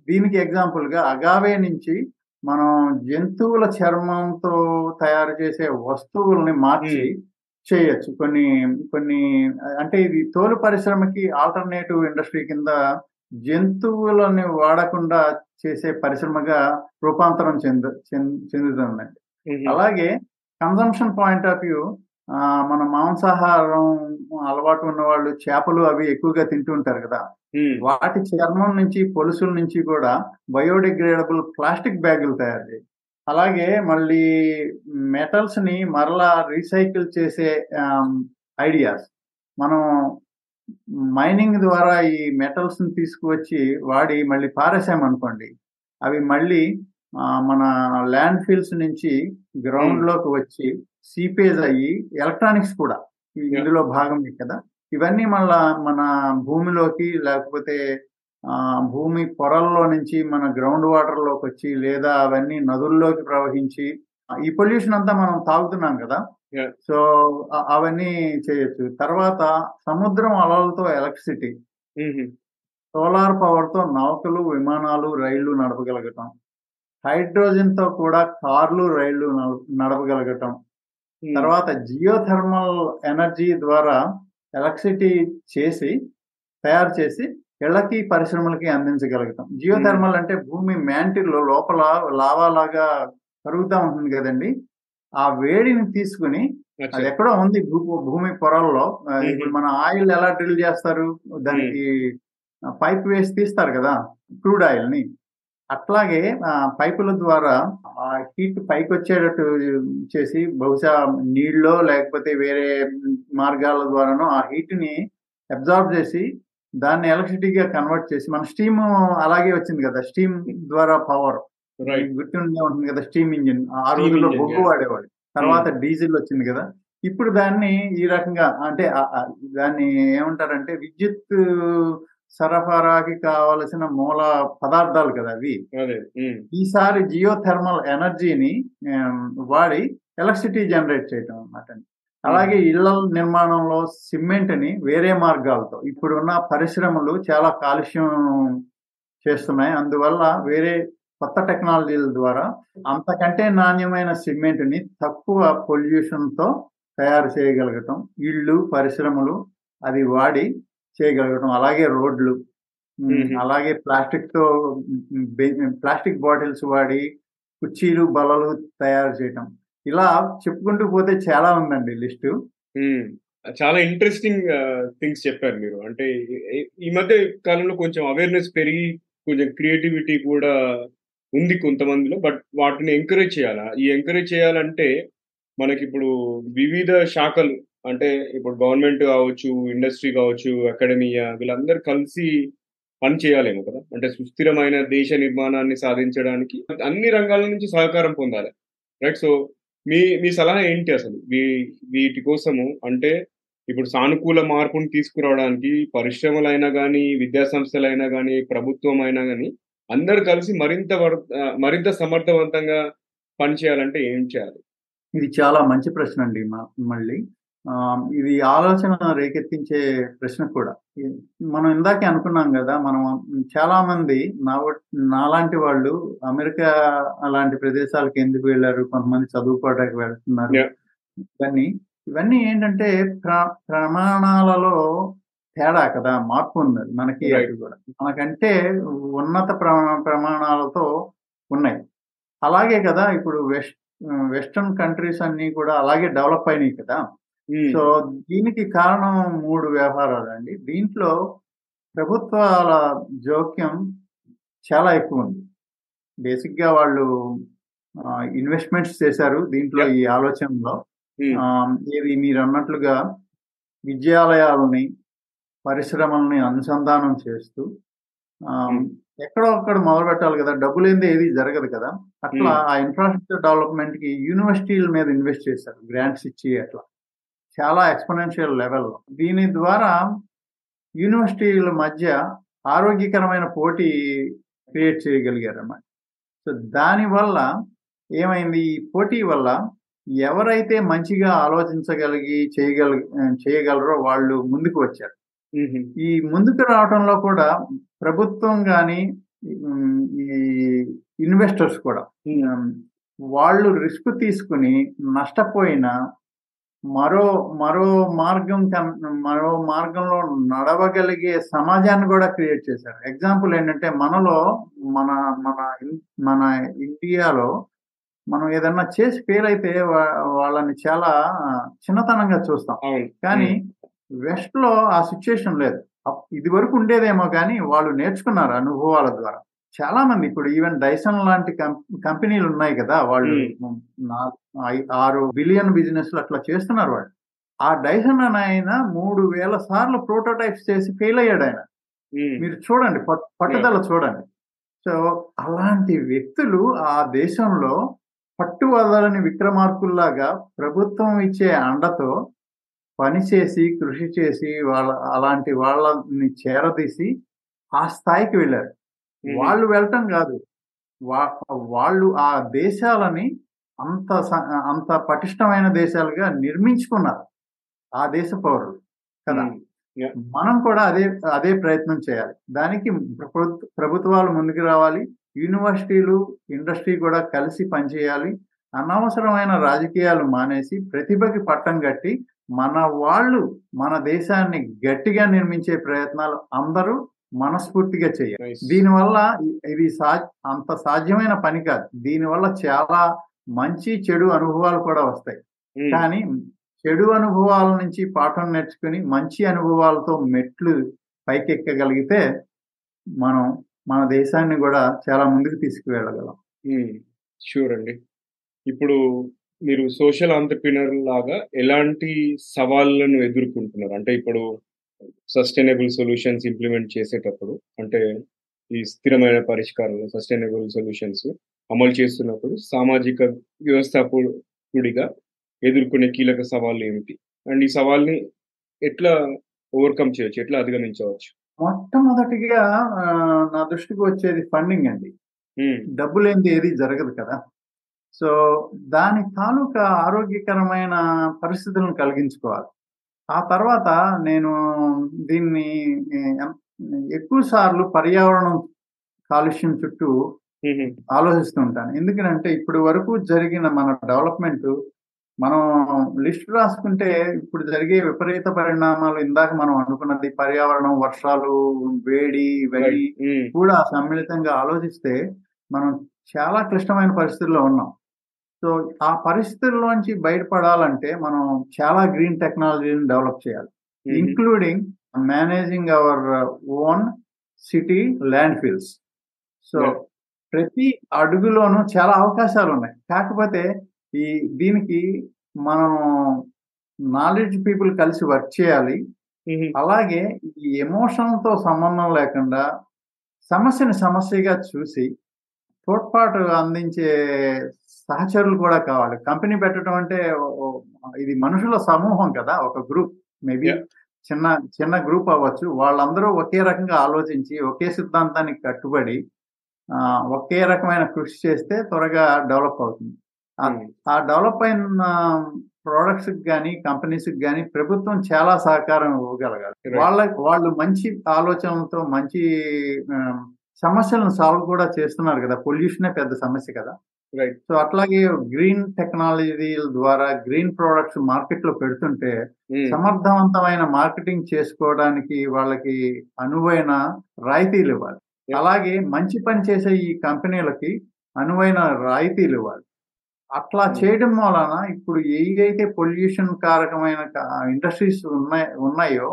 దీనికి ఎగ్జాంపుల్గా అగావే నుంచి మనం జంతువుల చర్మంతో తయారు చేసే వస్తువుల్ని మార్చి హ్మ్. చేయొచ్చు కొన్ని కొన్ని అంటే ఇది తోలు పరిశ్రమకి ఆల్టర్నేటివ్ ఇండస్ట్రీ కింద జంతువులని వాడకుండా చేసే పరిశ్రమగా రూపాంతరం చెందు చెంద- చెందుతుందండి హుహు. అలాగే కన్జంప్షన్ పాయింట్ ఆఫ్ వ్యూ మన మాంసాహారం అలవాటు ఉన్న వాళ్ళు చేపలు అవి ఎక్కువగా తింటూ ఉంటారు కదా. వాటి చర్మం నుంచి పొలుసుల నుంచి కూడా బయోడిగ్రేడబుల్ ప్లాస్టిక్ బ్యాగులు తయారు చేయి అలాగే మళ్ళీ మెటల్స్ని మరలా రీసైకిల్ చేసే ఐడియాస్ మనం మైనింగ్ ద్వారా ఈ మెటల్స్ని తీసుకువచ్చి వాడి మళ్ళీ పారేసామనుకోండి అవి మళ్ళీ మన ల్యాండ్ ఫీల్డ్స్ నుంచి గ్రౌండ్లోకి వచ్చి సీపేజ్ అయ్యి ఎలక్ట్రానిక్స్ కూడా. ఇందులో భాగమే కదా ఇవన్నీ మళ్ళా మన భూమిలోకి లేకపోతే భూమి పొరల్లో నుంచి మన గ్రౌండ్ వాటర్లోకి వచ్చి లేదా అవన్నీ నదుల్లోకి ప్రవహించి ఈ పొల్యూషన్ అంతా మనం తాగుతున్నాం కదా. సో అవన్నీ చేయొచ్చు తర్వాత సముద్రం అలలతో ఎలక్ట్రిసిటీ. సోలార్ పవర్తో నౌకలు విమానాలు రైళ్ళు నడపగలగటం హైడ్రోజన్తో కూడా కార్లు రైళ్ళు నడ- నడపగలగటం. తర్వాత జియోథర్మల్ ఎనర్జీ ద్వారా ఎలక్ట్రిసిటీ చేసి తయారు చేసి ఇళ్ళకి పరిశ్రమలకి అందించగలుగుతాం. జియోథర్మల్ అంటే భూమి మ్యాంటిల్లో లోపల లావా లాగా కరుగుతూ ఉంటుంది కదండి. ఆ వేడిని తీసుకుని. అది ఎక్కడో ఉంది భూమి పొరల్లో. ఇప్పుడు మన ఆయిల్ ఎలా డ్రిల్ చేస్తారు? దానికి పైప్ వేసి తీస్తారు కదా క్రూడ్ ఆయిల్ని అట్లాగే ఆ, పైపుల ద్వారా ఆ హీట్ పైకి వచ్చేటట్టు చేసి బహుశా నీళ్ళలో లేకపోతే వేరే మార్గాల ద్వారానో ఆ హీట్ని అబ్జార్బ్ చేసి దాన్ని ఎలక్ట్రిసిటీగా కన్వర్ట్ చేసి మన స్టీమ్ అలాగే వచ్చింది కదా స్టీమ్ ద్వారా పవర్ రైట్. గుర్తుండే ఉంటుంది కదా స్టీమ్ ఇంజిన్ ఆ రోజుల్లో బొగ్గు. వాడేవాడు తర్వాత డీజిల్ వచ్చింది కదా ఇప్పుడు దాన్ని ఈ రకంగా అంటే దాన్ని ఏమంటారంటే విద్యుత్ సరఫరాకి కావలసిన మూల పదార్థాలు కదా అవి. ఈసారి జియో థర్మల్ ఎనర్జీని వాడి ఎలక్ట్రిసిటీ జనరేట్ చేయటం అన్నమాట. అలాగే ఇళ్ళ నిర్మాణంలో సిమెంట్ని వేరే మార్గాలతో ఇప్పుడున్న పరిశ్రమలు చాలా కాలుష్యం చేస్తున్నాయి. అందువల్ల వేరే కొత్త టెక్నాలజీల ద్వారా అంతకంటే నాణ్యమైన సిమెంట్ని తక్కువ పొల్యూషన్తో తయారు చేయగలగటం ఇళ్ళు పరిశ్రమలు అది వాడి చేయగలగటం అలాగే రోడ్లు. అలాగే ప్లాస్టిక్తో ప్లాస్టిక్ బాటిల్స్ వాడి కుర్చీలు బల్లలు తయారు చేయటం ఇలా చెప్పుకుంటూ పోతే చాలా ఉందండి లిస్టు. చాలా ఇంట్రెస్టింగ్ థింగ్స్ చెప్పారు మీరు. అంటే ఈ- మధ్య కాలంలో కొంచెం అవేర్‌నెస్ పెరిగి కొంచెం క్రియేటివిటీ కూడా ఉంది కొంతమందిలో. బట్ వాటిని ఎంకరేజ్ చేయాలా? ఈ ఎంకరేజ్ చేయాలంటే మనకిప్పుడు వివిధ శాఖలు అంటే ఇప్పుడు గవర్నమెంట్ కావచ్చు, ఇండస్ట్రీ కావచ్చు, అకాడమియా వీళ్ళందరూ కలిసి పని చేయాలేమో కదా! అంటే సుస్థిరమైన దేశ నిర్మాణాన్ని సాధించడానికి అన్ని రంగాల నుంచి సహకారం పొందాలి. రైట్. సో మీ మీ సలహా ఏంటి అసలు? మీ వీటి కోసము అంటే ఇప్పుడు సానుకూల మార్పును తీసుకురావడానికి పరిశ్రమలైనా కానీ విద్యా సంస్థలైనా గానీ, ప్రభుత్వం అయినా కానీ అందరు కలిసి మరింత మరింత సమర్థవంతంగా పనిచేయాలంటే ఏం చేయాలి? ఇది చాలా మంచి ప్రశ్న అండి మళ్ళీ ఇది ఆలోచన రేకెత్తించే ప్రశ్న కూడా. మనం ఇందాకే అనుకున్నాం కదా మనం చాలా మంది నా నాలాంటి వాళ్ళు అమెరికా అలాంటి ప్రదేశాలకు ఎందుకు వెళ్ళారు? కొంతమంది చదువుకోవడానికి వెళ్తున్నారు. ఇవన్నీ ఇవన్నీ ఏంటంటే ప్ర ప్రమాణాలలో తేడా కదా మార్పు ఉంది మనకి కూడా. మనకంటే ఉన్నత ప్రమా- ప్రమాణాలతో ఉన్నాయి. అలాగే కదా ఇప్పుడు వెస్ట్ వెస్టర్న్ కంట్రీస్ అన్ని కూడా అలాగే డెవలప్ అయినాయి కదా. సో దీనికి కారణం మూడు వ్యవహారాలు అండి దీంట్లో ప్రభుత్వాల జోక్యం చాలా ఎక్కువ ఉంది. బేసిక్గా వాళ్ళు ఇన్వెస్ట్మెంట్స్ చేశారు దీంట్లో. ఈ ఆలోచనలో. ఆ, ఇది మీరు అన్నట్లుగా విద్యాలయాలని పరిశ్రమల్ని అనుసంధానం చేస్తూ Hmm. ఎక్కడో అక్కడ మొదలు పెట్టాలి కదా డబ్బు లేనిదే ఏది జరగదు కదా. అట్లా Hmm. ఆ ఇన్ఫ్రాస్ట్రక్చర్ డెవలప్మెంట్కి యూనివర్సిటీల మీద ఇన్వెస్ట్ చేశారు గ్రాంట్స్ ఇచ్చి అట్లా. చాలా ఎక్స్పోనెన్షియల్ లెవెల్లో దీని ద్వారా యూనివర్సిటీల మధ్య ఆరోగ్యకరమైన పోటీ క్రియేట్ చేయగలిగారు అన్నమాట సో దానివల్ల ఏమైంది? ఈ పోటీ వల్ల ఎవరైతే మంచిగా ఆలోచించగలిగి చేయగల చేయగలరో వాళ్ళు ముందుకు వచ్చారు. ఈ ముందుకు రావడంలో కూడా ప్రభుత్వం కానీ ఈ ఇన్వెస్టర్స్ కూడా వాళ్ళు రిస్క్ తీసుకుని నష్టపోయిన మరో మరో మార్గం మరో మార్గంలో నడవగలిగే సమాజాన్ని కూడా క్రియేట్ చేశారు. ఎగ్జాంపుల్ ఏంటంటే మనలో మన మన మన ఇండియాలో మనం ఏదన్నా చేసి ఫెయిల్ అయితే వాళ్ళని చాలా చిన్నతనంగా చూస్తాం. కానీ వెస్ట్లో ఆ సిచ్యుయేషన్ లేదు. ఇది వరకు ఉండేదేమో కానీ వాళ్ళు నేర్చుకున్నారు అనుభవాల ద్వారా. చాలా మంది ఇప్పుడు ఈవెన్ డైసన్ లాంటి కంపెనీలు ఉన్నాయి కదా వాళ్ళు ఆరు బిలియన్ బిజినెస్ అట్లా చేస్తున్నారు వాళ్ళు. ఆ డైసన్ అని ఆయన మూడు వేల సార్లు ప్రోటోటైప్స్ చేసి ఫెయిల్ అయ్యాడు ఆయన. మీరు చూడండి పట్- పట్టుదల చూడండి. సో అలాంటి వ్యక్తులు ఆ దేశంలో పట్టు వదలని విక్రమార్కుల్లాగా ప్రభుత్వం ఇచ్చే అండతో పనిచేసి కృషి చేసి వాళ్ళ అలాంటి వాళ్ళని చేరదీసి ఆ స్థాయికి వెళ్ళారు. వాళ్ళు వెళ్ళటం కాదు. వా- వాళ్ళు ఆ దేశాలని అంత అంత పటిష్టమైన దేశాలుగా నిర్మించుకున్నారు. ఆ దేశ పౌరులు. కదా. మనం కూడా అదే అదే ప్రయత్నం చేయాలి. దానికి ప్రభు- ప్రభుత్వాలు ముందుకు రావాలి. యూనివర్సిటీలు ఇండస్ట్రీ కూడా కలిసి పనిచేయాలి. అనవసరమైన రాజకీయాలు మానేసి ప్రతిభకి పట్టం కట్టి మన వాళ్ళు మన దేశాన్ని గట్టిగా నిర్మించే ప్రయత్నాలు అందరూ మనస్ఫూర్తిగా చేయాలి. దీనివల్ల ఇది సా అంత సాధ్యమైన పని కాదు. దీనివల్ల చాలా మంచి చెడు అనుభవాలు కూడా వస్తాయి. ఉమ్, కానీ చెడు అనుభవాల నుంచి పాఠం నేర్చుకుని మంచి అనుభవాలతో మెట్లు పైకెక్కగలిగితే మనం మన దేశాన్ని కూడా చాలా ముందుకు తీసుకువెళ్ళగలం. షూర్ అండి. ఇప్పుడు మీరు సోషల్ ఆంటర్ప్రినర్ లాగా ఎలాంటి సవాళ్ళను ఎదుర్కొంటున్నారు? అంటే ఇప్పుడు సస్టైనబుల్ సొల్యూషన్స్ ఇంప్లిమెంట్ చేసేటప్పుడు అంటే ఈ స్థిరమైన పరిష్కారాలు సస్టైనబుల్ సొల్యూషన్స్ అమలు చేస్తున్నప్పుడు సామాజిక వ్యవస్థాపకుడిగా ఎదుర్కొనే కీలక సవాళ్ళు ఏమిటి? అండ్ ఈ సవాల్ని ఎట్లా ఓవర్కమ్ చేయొచ్చు? ఎట్లా అధిగమించవచ్చు? మొట్టమొదటిగా నా దృష్టికి వచ్చేది ఫండింగ్ అండి. డబ్బు లేనిది ఏది జరగదు కదా. సో దాని తాలూకా ఆరోగ్యకరమైన పరిస్థితులను కలిగించుకోవాలి. ఆ తర్వాత నేను దీన్ని ఎక్కువ సార్లు పర్యావరణం కాలుష్యం చుట్టూ ఆలోచిస్తూ ఉంటాను. ఎందుకంటే ఇప్పుడు వరకు జరిగిన మన డెవలప్మెంట్ మనం లిస్ట్ రాసుకుంటే ఇప్పుడు జరిగే విపరీత పరిణామాలు ఇందాక మనం అనుకున్నది పర్యావరణం వర్షాలు వేడి ఉమ్, కూడా సమ్మిళితంగా ఆలోచిస్తే మనం చాలా క్లిష్టమైన పరిస్థితుల్లో ఉన్నాం. సో ఆ పరిస్థితుల్లోంచి బయటపడాలంటే మనం చాలా గ్రీన్ టెక్నాలజీని డెవలప్ చేయాలి. Including managing our own city landfills so. ప్రతి అడుగులోనూ చాలా అవకాశాలు ఉన్నాయి. కాకపోతే ఈ దీనికి మనం నాలెడ్జ్ పీపుల్ కలిసి వర్క్ చేయాలి. అలాగే ఈ ఎమోషన్తో సంబంధం లేకుండా సమస్యని సమస్యగా చూసి తోడ్పాటు అందించే సహచరులు కూడా కావాలి. కంపెనీ పెట్టడం అంటే ఇది మనుషుల సమూహం కదా ఒక గ్రూప్. మేబీ. చిన్న చిన్న గ్రూప్ అవ్వచ్చు. వాళ్ళందరూ ఒకే రకంగా ఆలోచించి ఒకే సిద్ధాంతానికి కట్టుబడి ఆ, ఒకే రకమైన కృషి చేస్తే త్వరగా డెవలప్ అవుతుంది. ఆ- డెవలప్ అయిన ప్రోడక్ట్స్ కానీ కంపెనీస్ కానీ ప్రభుత్వం చాలా సహకారం ఇవ్వగలగాలి. వాళ్ళ వాళ్ళు మంచి ఆలోచనలతో మంచి సమస్యలను సాల్వ్ కూడా చేస్తున్నారు కదా. పొల్యూషనే పెద్ద సమస్య కదా. రైట్ సో అట్లాగే గ్రీన్ టెక్నాలజీల ద్వారా గ్రీన్ ప్రోడక్ట్స్ మార్కెట్లో పెడుతుంటే సమర్థవంతమైన మార్కెటింగ్ చేసుకోవడానికి వాళ్ళకి అనువైన రాయితీలు ఇవ్వాలి. అలాగే మంచి పని చేసే ఈ కంపెనీలకి అనువైన రాయితీలు ఇవ్వాలి. అట్లా Hmm. చేయడం వలన ఇప్పుడు ఏదైతే పొల్యూషన్ కారకమైన ఇండస్ట్రీస్ ఉన్నాయి ఉన్నాయో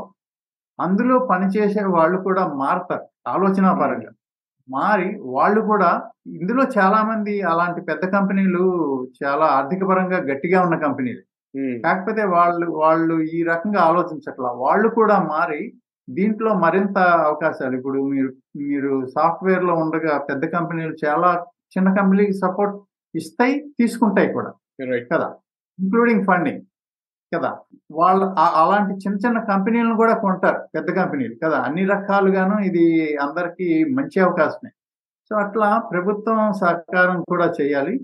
అందులో పనిచేసే వాళ్ళు కూడా మారతారు ఆలోచన పరంగా. మారి వాళ్ళు కూడా ఇందులో చాలా మంది అలాంటి పెద్ద కంపెనీలు చాలా ఆర్థిక పరంగా గట్టిగా ఉన్న కంపెనీలు. కాకపోతే వాళ్ళు వాళ్ళు ఈ రకంగా ఆలోచించట్లా. వాళ్ళు కూడా మారి దీంట్లో మరింత అవకాశాలు. ఇప్పుడు మీరు మీరు సాఫ్ట్వేర్లో ఉండగా పెద్ద కంపెనీలు చాలా చిన్న కంపెనీకి సపోర్ట్ ఇస్తాయి తీసుకుంటాయి కూడా. కదా? Including funding. కదా? వాళ్ళు అలాంటి చిన్న చిన్న కంపెనీలను కూడా కొంటారు పెద్ద కంపెనీలు కదా? అన్ని రకాలుగాను ఇది అందరికీ మంచి అవకాశమే. సో అట్లా ప్రభుత్వం సహకారం కూడా చేయాలి.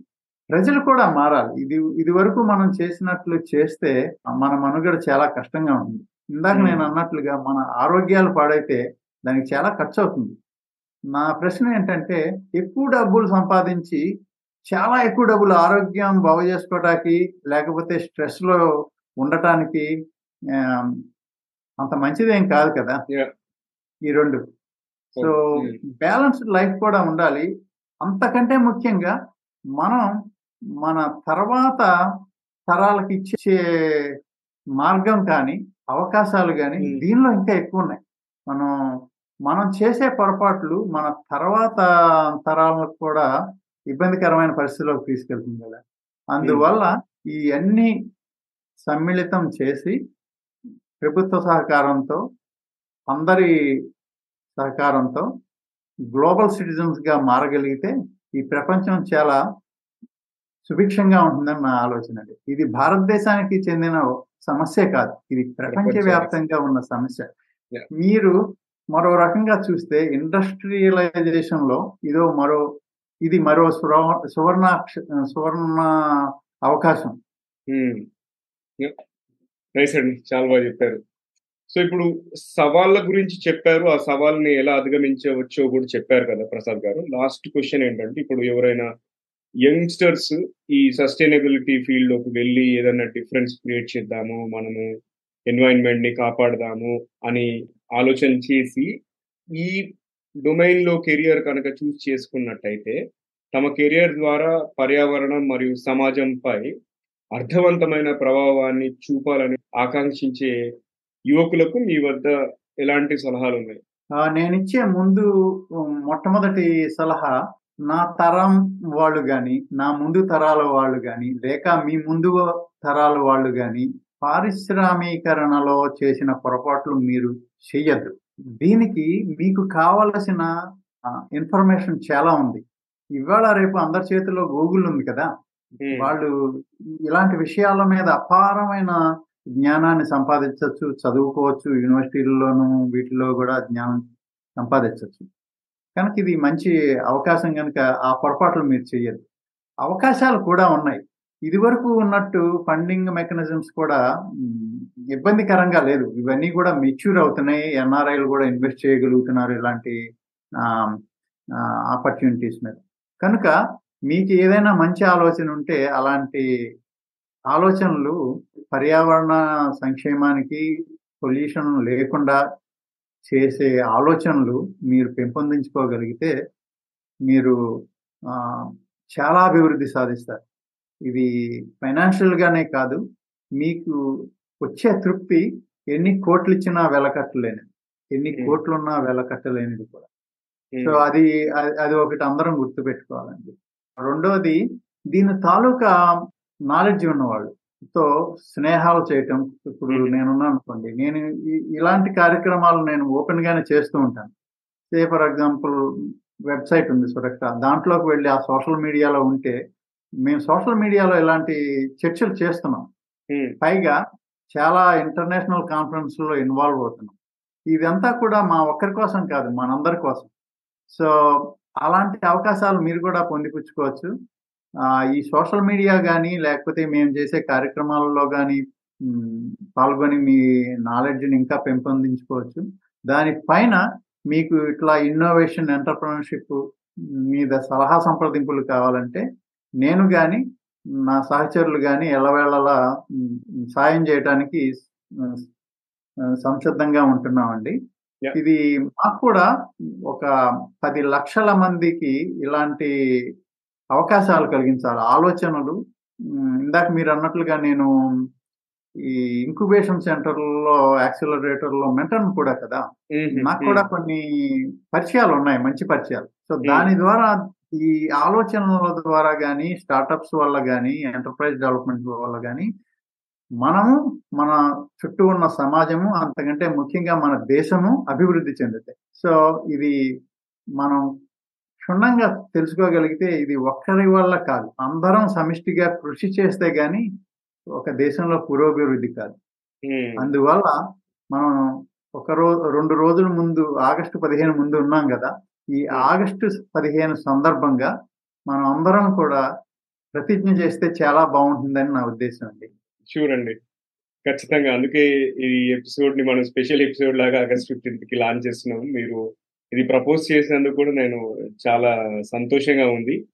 ప్రజలు కూడా మారాలి. ఇది ఇది వరకు మనం చేసినట్లు చేస్తే మన మనుగడ చాలా కష్టంగా ఉంది. ఇందాక. నేను అన్నట్లుగా మన ఆరోగ్యాలు పాడైతే దానికి చాలా ఖర్చు అవుతుంది నా ప్రశ్న ఏంటంటే ఎక్కువ డబ్బులు సంపాదించి చాలా ఎక్కువ డబ్బులు ఆరోగ్యం బాగు చేసుకోవటానికి లేకపోతే స్ట్రెస్లో ఉండటానికి అంత మంచిదేం కాదు కదా. ఈ రెండు సో Hmm. బ్యాలెన్స్డ్ లైఫ్ కూడా ఉండాలి అంతకంటే ముఖ్యంగా మనం మన తర్వాత తరాలకు ఇచ్చే మార్గం కానీ అవకాశాలు కానీ Hmm. దీనిలో ఇంకా ఎక్కువ ఉన్నాయి మనం మనం చేసే పొరపాట్లు మన తర్వాత తరాలకు కూడా ఇబ్బందికరమైన పరిస్థితిలోకి తీసుకెళ్తుంది కదా అందువల్ల ఈ అన్ని సమ్మిళితం చేసి ప్రభుత్వ సహకారంతో అందరి సహకారంతో గ్లోబల్ సిటిజన్స్గా మారగలిగితే ఈ ప్రపంచం చాలా సుభిక్షంగా ఉంటుందని నా ఆలోచన అండి. ఇది భారతదేశానికి చెందిన సమస్య కాదు. ఇది ప్రపంచవ్యాప్తంగా ఉన్న సమస్య. మీరు మరో రకంగా చూస్తే ఇండస్ట్రియలైజేషన్లో ఇదో మరో ఇది మరో సువర్ణ సువర్ణ అవకాశం. రైస్ అండి. చాలా బాగా చెప్పారు. సో ఇప్పుడు సవాళ్ళ గురించి చెప్పారు. ఆ సవాల్ని ఎలా అధిగమించవచ్చో కూడా చెప్పారు కదా ప్రసాద్ గారు. లాస్ట్ క్వశ్చన్ ఏంటంటే ఇప్పుడు ఎవరైనా యంగ్స్టర్స్ ఈ సస్టైనబిలిటీ ఫీల్డ్లోకి వెళ్ళి ఏదైనా డిఫరెన్స్ క్రియేట్ చేద్దాము మనము ఎన్వైరన్మెంట్ని కాపాడదాము అని ఆలోచన చేసి ఈ డొమైన్లో కెరియర్ కనుక చూస్ చేసుకున్నట్టయితే తమ కెరియర్ ద్వారా పర్యావరణం మరియు సమాజంపై అర్థవంతమైన ప్రభావాన్ని చూపాలని ఆకాంక్షించే యువకులకు మీ వద్ద ఎలాంటి సలహాలు ఉన్నాయి? నేను నేనిచ్చే ముందు మొట్టమొదటి సలహా నా తరం వాళ్ళు కానీ నా ముందు తరాల వాళ్ళు కానీ లేక మీ ముందు తరాల వాళ్ళు కానీ పారిశ్రామీకరణలో చేసిన పొరపాట్లు మీరు చెయ్యద్దు. దీనికి మీకు కావలసిన ఇన్ఫర్మేషన్ చాలా ఉంది. ఇవాళ రేపు అందరి చేతిలో గూగుల్ ఉంది కదా? వాళ్ళు ఇలాంటి విషయాల మీద అపారమైన జ్ఞానాన్ని సంపాదించవచ్చు చదువుకోవచ్చు యూనివర్సిటీల్లోనూ వీటిలో కూడా జ్ఞానం సంపాదించవచ్చు కనుక ఇది మంచి అవకాశం కనుక ఆ పొరపాట్లు మీరు చెయ్యదు అవకాశాలు కూడా ఉన్నాయి. ఇది వరకు ఉన్నట్టు ఫండింగ్ మెకానిజమ్స్ కూడా ఇబ్బందికరంగా లేదు. ఇవన్నీ కూడా మెచ్యూర్ అవుతున్నాయి. ఎన్ఆర్ఐలు కూడా ఇన్వెస్ట్ చేయగలుగుతున్నారు ఇలాంటి ఆపర్చునిటీస్ మీద. కనుక మీకు ఏదైనా మంచి ఆలోచన ఉంటే అలాంటి ఆలోచనలు పర్యావరణ సంక్షేమానికి పొల్యూషన్ లేకుండా చేసే ఆలోచనలు మీరు పెంపొందించుకోగలిగితే మీరు చాలా అభివృద్ధి సాధిస్తారు. ఇది ఫైనాన్షియల్ గానే కాదు మీకు వచ్చే తృప్తి ఎన్ని కోట్లు ఇచ్చినా వెలకట్టలేనిది. ఎన్ని. కోట్లున్నా వెలకట్టలేనిది కూడా. సో అది అది- అది ఒకటి అందరం గుర్తుపెట్టుకోవాలండి. రెండోది దీని తాలూకా నాలెడ్జ్ ఉన్నవాళ్ళు. తో స్నేహాలు చేయటం ఇప్పుడు. నేనున్నాను అనుకోండి నేను ఇలాంటి కార్యక్రమాలు నేను ఓపెన్ గానే చేస్తూ ఉంటాను. సే ఫర్ ఎగ్జాంపుల్ వెబ్సైట్ ఉంది సురక్ష దాంట్లోకి వెళ్ళి ఆ సోషల్ మీడియాలో ఉంటే మేము సోషల్ మీడియాలో ఇలాంటి చర్చలు చేస్తున్నాం. పైగా చాలా ఇంటర్నేషనల్ కాన్ఫరెన్స్లో ఇన్వాల్వ్ అవుతున్నాం. ఇదంతా కూడా మా ఒక్కరి కోసం కాదు మనందరి కోసం. సో అలాంటి అవకాశాలు మీరు కూడా పొందిపుచ్చుకోవచ్చు. ఈ సోషల్ మీడియా కానీ లేకపోతే మేము చేసే కార్యక్రమాలలో కానీ పాల్గొని మీ నాలెడ్జ్ని ఇంకా పెంపొందించుకోవచ్చు. దానిపైన మీకు ఇట్లా ఇన్నోవేషన్ ఎంటర్ప్రినర్షిప్ మీద సలహా సంప్రదింపులు కావాలంటే నేను కానీ నా సహచరులు కానీ ఎల్లవేళలా సాయం చేయడానికి సంసిద్ధంగా ఉంటున్నామండి. ఇది మాకు కూడా ఒక పది లక్షల మందికి ఇలాంటి అవకాశాలు కలిగించాలి. ఆలోచనలు. ఇందాక మీరు అన్నట్లుగా నేను ఈ ఇంక్యుబేషన్ సెంటర్లో యాక్సిలరేటర్లో మెంటర్ కూడా కదా. నాకు కూడా కొన్ని పరిచయాలు ఉన్నాయి మంచి పరిచయాలు. సో దాని ద్వారా ఈ ఆలోచనల ద్వారా కానీ స్టార్టప్స్ వల్ల కానీ ఎంటర్ప్రైజ్ డెవలప్మెంట్ వల్ల కానీ మనము మన చుట్టూ ఉన్న సమాజము అంతకంటే ముఖ్యంగా మన దేశము అభివృద్ధి చెందుతాయి సో ఇది మనం క్షుణ్ణంగా తెలుసుకోగలిగితే ఇది ఒక్కరి వల్ల కాదు. అందరం సమిష్టిగా కృషి చేస్తే గాని ఒక దేశంలో పురోభివృద్ధి కాదు. అందువల్ల మనం ఒక రోజు రెండు రోజుల ముందు ఆగస్టు పదిహేను ముందు ఉన్నాం కదా ఈ ఆగస్టు పదిహేను సందర్భంగా మనం అందరం కూడా ప్రతిజ్ఞ చేస్తే చాలా బాగుంటుందని నా ఉద్దేశం అండి. షూర్ అండి ఖచ్చితంగా అందుకే ఈ ఎపిసోడ్ని మనం స్పెషల్ ఎపిసోడ్ లాగా ఆగస్ట్ ఫిఫ్టీన్త్కి లాంచ్ చేస్తున్నాం. మీరు ఇది ప్రపోజ్ చేసినందుకు కూడా నేను చాలా సంతోషంగా ఉంది.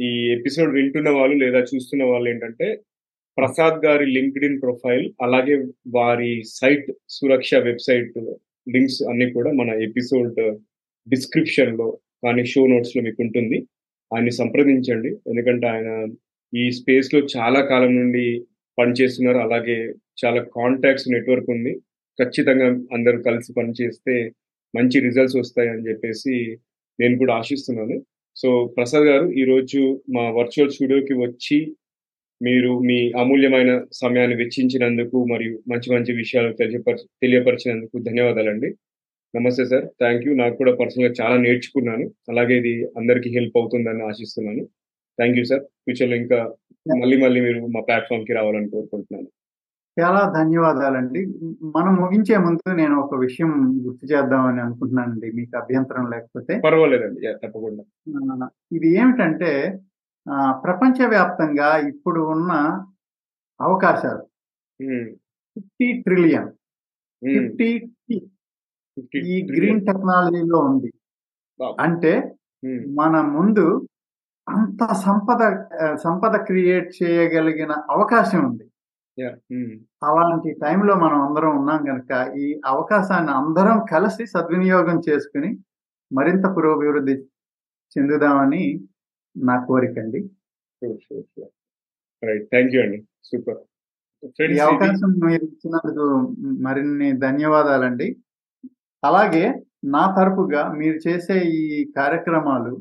ఈ ఎపిసోడ్ వింటున్న వాళ్ళు లేదా చూస్తున్న వాళ్ళు ఏంటంటే ప్రసాద్ గారి లింక్డ్ ఇన్ ప్రొఫైల్ అలాగే వారి సైట్ సురక్ష వెబ్సైట్ లింక్స్ అన్ని కూడా మన ఎపిసోడ్ డిస్క్రిప్షన్లో కానీ షో నోట్స్లో మీకు ఉంటుంది. ఆయన్ని సంప్రదించండి. ఎందుకంటే ఆయన ఈ స్పేస్లో చాలా కాలం నుండి పనిచేస్తున్నారు. అలాగే చాలా కాంటాక్ట్స్ నెట్వర్క్ ఉంది. ఖచ్చితంగా అందరూ కలిసి పనిచేస్తే మంచి రిజల్ట్స్ వస్తాయి అని చెప్పేసి నేను కూడా ఆశిస్తున్నాను. సో ప్రసాద్ గారు ఈరోజు మా వర్చువల్ స్టూడియోకి వచ్చి మీరు మీ అమూల్యమైన సమయాన్ని వెచ్చించినందుకు మరియు మంచి మంచి విషయాలు తెలియపర తెలియపరిచినందుకు ధన్యవాదాలండి. నమస్తే సార్. థ్యాంక్ యూ నాకు కూడా పర్సనల్గా చాలా నేర్చుకున్నాను. అలాగే ఇది అందరికీ హెల్ప్ అవుతుందని ఆశిస్తున్నాను. థ్యాంక్ యూ సార్ ఫ్యూచర్లో ఇంకా మళ్ళీ మళ్ళీ మీరు మా ప్లాట్ఫామ్కి రావాలని కోరుకుంటున్నాను. చాలా ధన్యవాదాలండి. మనం ముగించే ముందు నేను ఒక విషయం గుర్తు చేద్దామని అనుకుంటున్నానండి. మీకు అభ్యంతరం లేకపోతే. పర్వాలేదండి. తప్పకుండా. ఇది ఏమిటంటే ఆ, ప్రపంచవ్యాప్తంగా ఇప్పుడు ఉన్న అవకాశాలు. Fifty trillion. ఫిఫ్టీ 50 ఈ గ్రీన్ టెక్నాలజీలో ఉంది. అంటే మన ముందు అంత సంపద సంపద క్రియేట్ చేయగలిగిన అవకాశం ఉంది. అలాంటి టైంలో మనం అందరం ఉన్నాం కనుక ఈ అవకాశాన్ని అందరం కలిసి సద్వినియోగం చేసుకుని మరింత పురోభివృద్ధి చెందుదామని నా కోరిక అండి. థ్యాంక్ యూ సూపర్ ఈ అవకాశం మీరు ఇచ్చినందుకు మరిన్ని ధన్యవాదాలండి. అలాగే నా తరపుగా మీరు చేసే ఈ కార్యక్రమాలు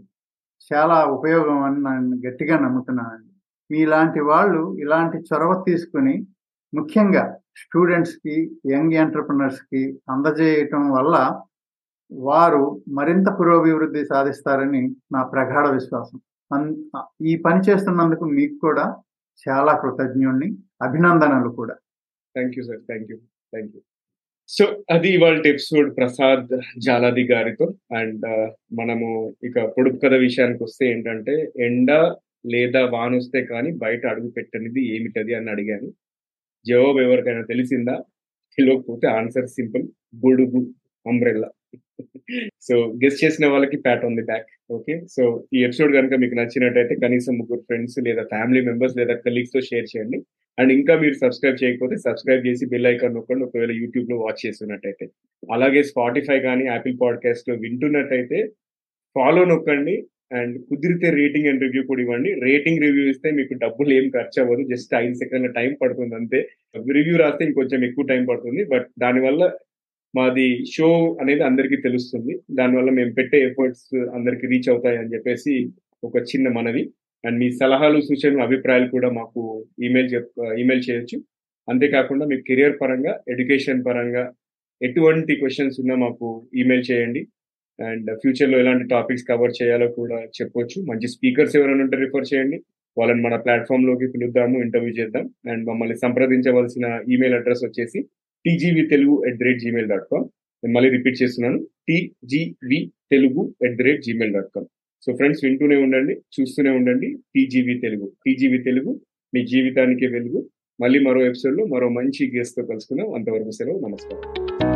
చాలా ఉపయోగం అని నేను గట్టిగా నమ్ముతున్నానండి. మీలాంటి వాళ్ళు ఇలాంటి చొరవ తీసుకుని ముఖ్యంగా స్టూడెంట్స్కి యంగ్ ఎంటర్ప్రినర్స్కి అందజేయటం వల్ల వారు మరింత పురోభివృద్ధి సాధిస్తారని నా ప్రగాఢ విశ్వాసం. ఈ పని చేస్తున్నందుకు మీకు కూడా చాలా కృతజ్ఞుణ్ణి అభినందనలు కూడా. Thank you sir. Thank you thank you so అది ఇవాళ ఎపిసోడ్ ప్రసాద్ జాలాది గారితో. అండ్ uh, మనము ఇక పొడుపు కథ విషయానికి వస్తే ఏంటంటే ఎండ లేదా వాన వస్తే కానీ బయట అడుగు పెట్టనిది ఏమిటది అని అడిగాను. జవాబు ఎవరికైనా తెలిసిందా? తెలియకపోతే ఆన్సర్ సింపుల్ గొడుగు అంబ్రెల్లా సో గెస్ట్ చేసిన వాళ్ళకి pat on the back okay so ఈ ఎపిసోడ్ కనుక మీకు నచ్చినట్టయితే కనీసం ముగ్గురు ఫ్రెండ్స్ లేదా ఫ్యామిలీ మెంబర్స్ లేదా కలీగ్స్తో షేర్ చేయండి. అండ్ ఇంకా మీరు సబ్స్క్రైబ్ చేయకపోతే సబ్స్క్రైబ్ చేసి బెల్ ఐకాన్ నొక్కండి. ఒకవేళ యూట్యూబ్లో వాచ్ చేస్తున్నట్టయితే. అలాగే స్పాటిఫై కానీ యాపిల్ పాడ్కాస్ట్లో వింటున్నట్టయితే ఫాలో నొక్కండి. అండ్ కుదిరితే రేటింగ్ అండ్ రివ్యూ కూడా ఇవ్వండి. రేటింగ్ రివ్యూ ఇస్తే మీకు డబ్బులు ఏం ఖర్చు అవ్వదు. జస్ట్ ఐదు సెకండ్ల టైం పడుతుంది అంతే. రివ్యూ రాస్తే ఇంకొంచెం ఎక్కువ టైం పడుతుంది. బట్ దానివల్ల మాది షో అనేది అందరికీ తెలుస్తుంది. దానివల్ల మేము పెట్టే ఎఫర్ట్స్ అందరికి రీచ్ అవుతాయి అని చెప్పేసి ఒక చిన్న మనవి. అండ్ మీ సలహాలు సూచనలు అభిప్రాయాలు కూడా మాకు ఈమెయిల్ చెప్ ఈమెయిల్ చేయొచ్చు. అంతేకాకుండా మీ కెరియర్ పరంగా ఎడ్యుకేషన్ పరంగా ఎటువంటి క్వశ్చన్స్ ఉన్నా మాకు ఈమెయిల్ చేయండి. అండ్ ఫ్యూచర్లో ఎలాంటి టాపిక్స్ కవర్ చేయాలో కూడా చెప్పొచ్చు. మంచి స్పీకర్స్ ఎవరైనా ఉంటే రిఫర్ చేయండి. వాళ్ళని మన ప్లాట్ఫామ్లోకి పిలుద్దాము ఇంటర్వ్యూ చేద్దాం. అండ్ మమ్మల్ని సంప్రదించవలసిన ఈమెయిల్ అడ్రస్ వచ్చేసి TGV Telugu at the rate Gmail dot com నేను మళ్ళీ రిపీట్ చేస్తున్నాను. TGV Telugu at the rate Gmail dot com so friends వింటూనే ఉండండి చూస్తూనే ఉండండి. టీజీవి తెలుగు టీజీవి తెలుగు మీ జీవితానికే వెలుగు. మళ్ళీ మరో ఎపిసోడ్లో మరో మంచి గెస్ట్తో కలుసుకుందాం. అంతవరకు సెలవు నమస్కారం.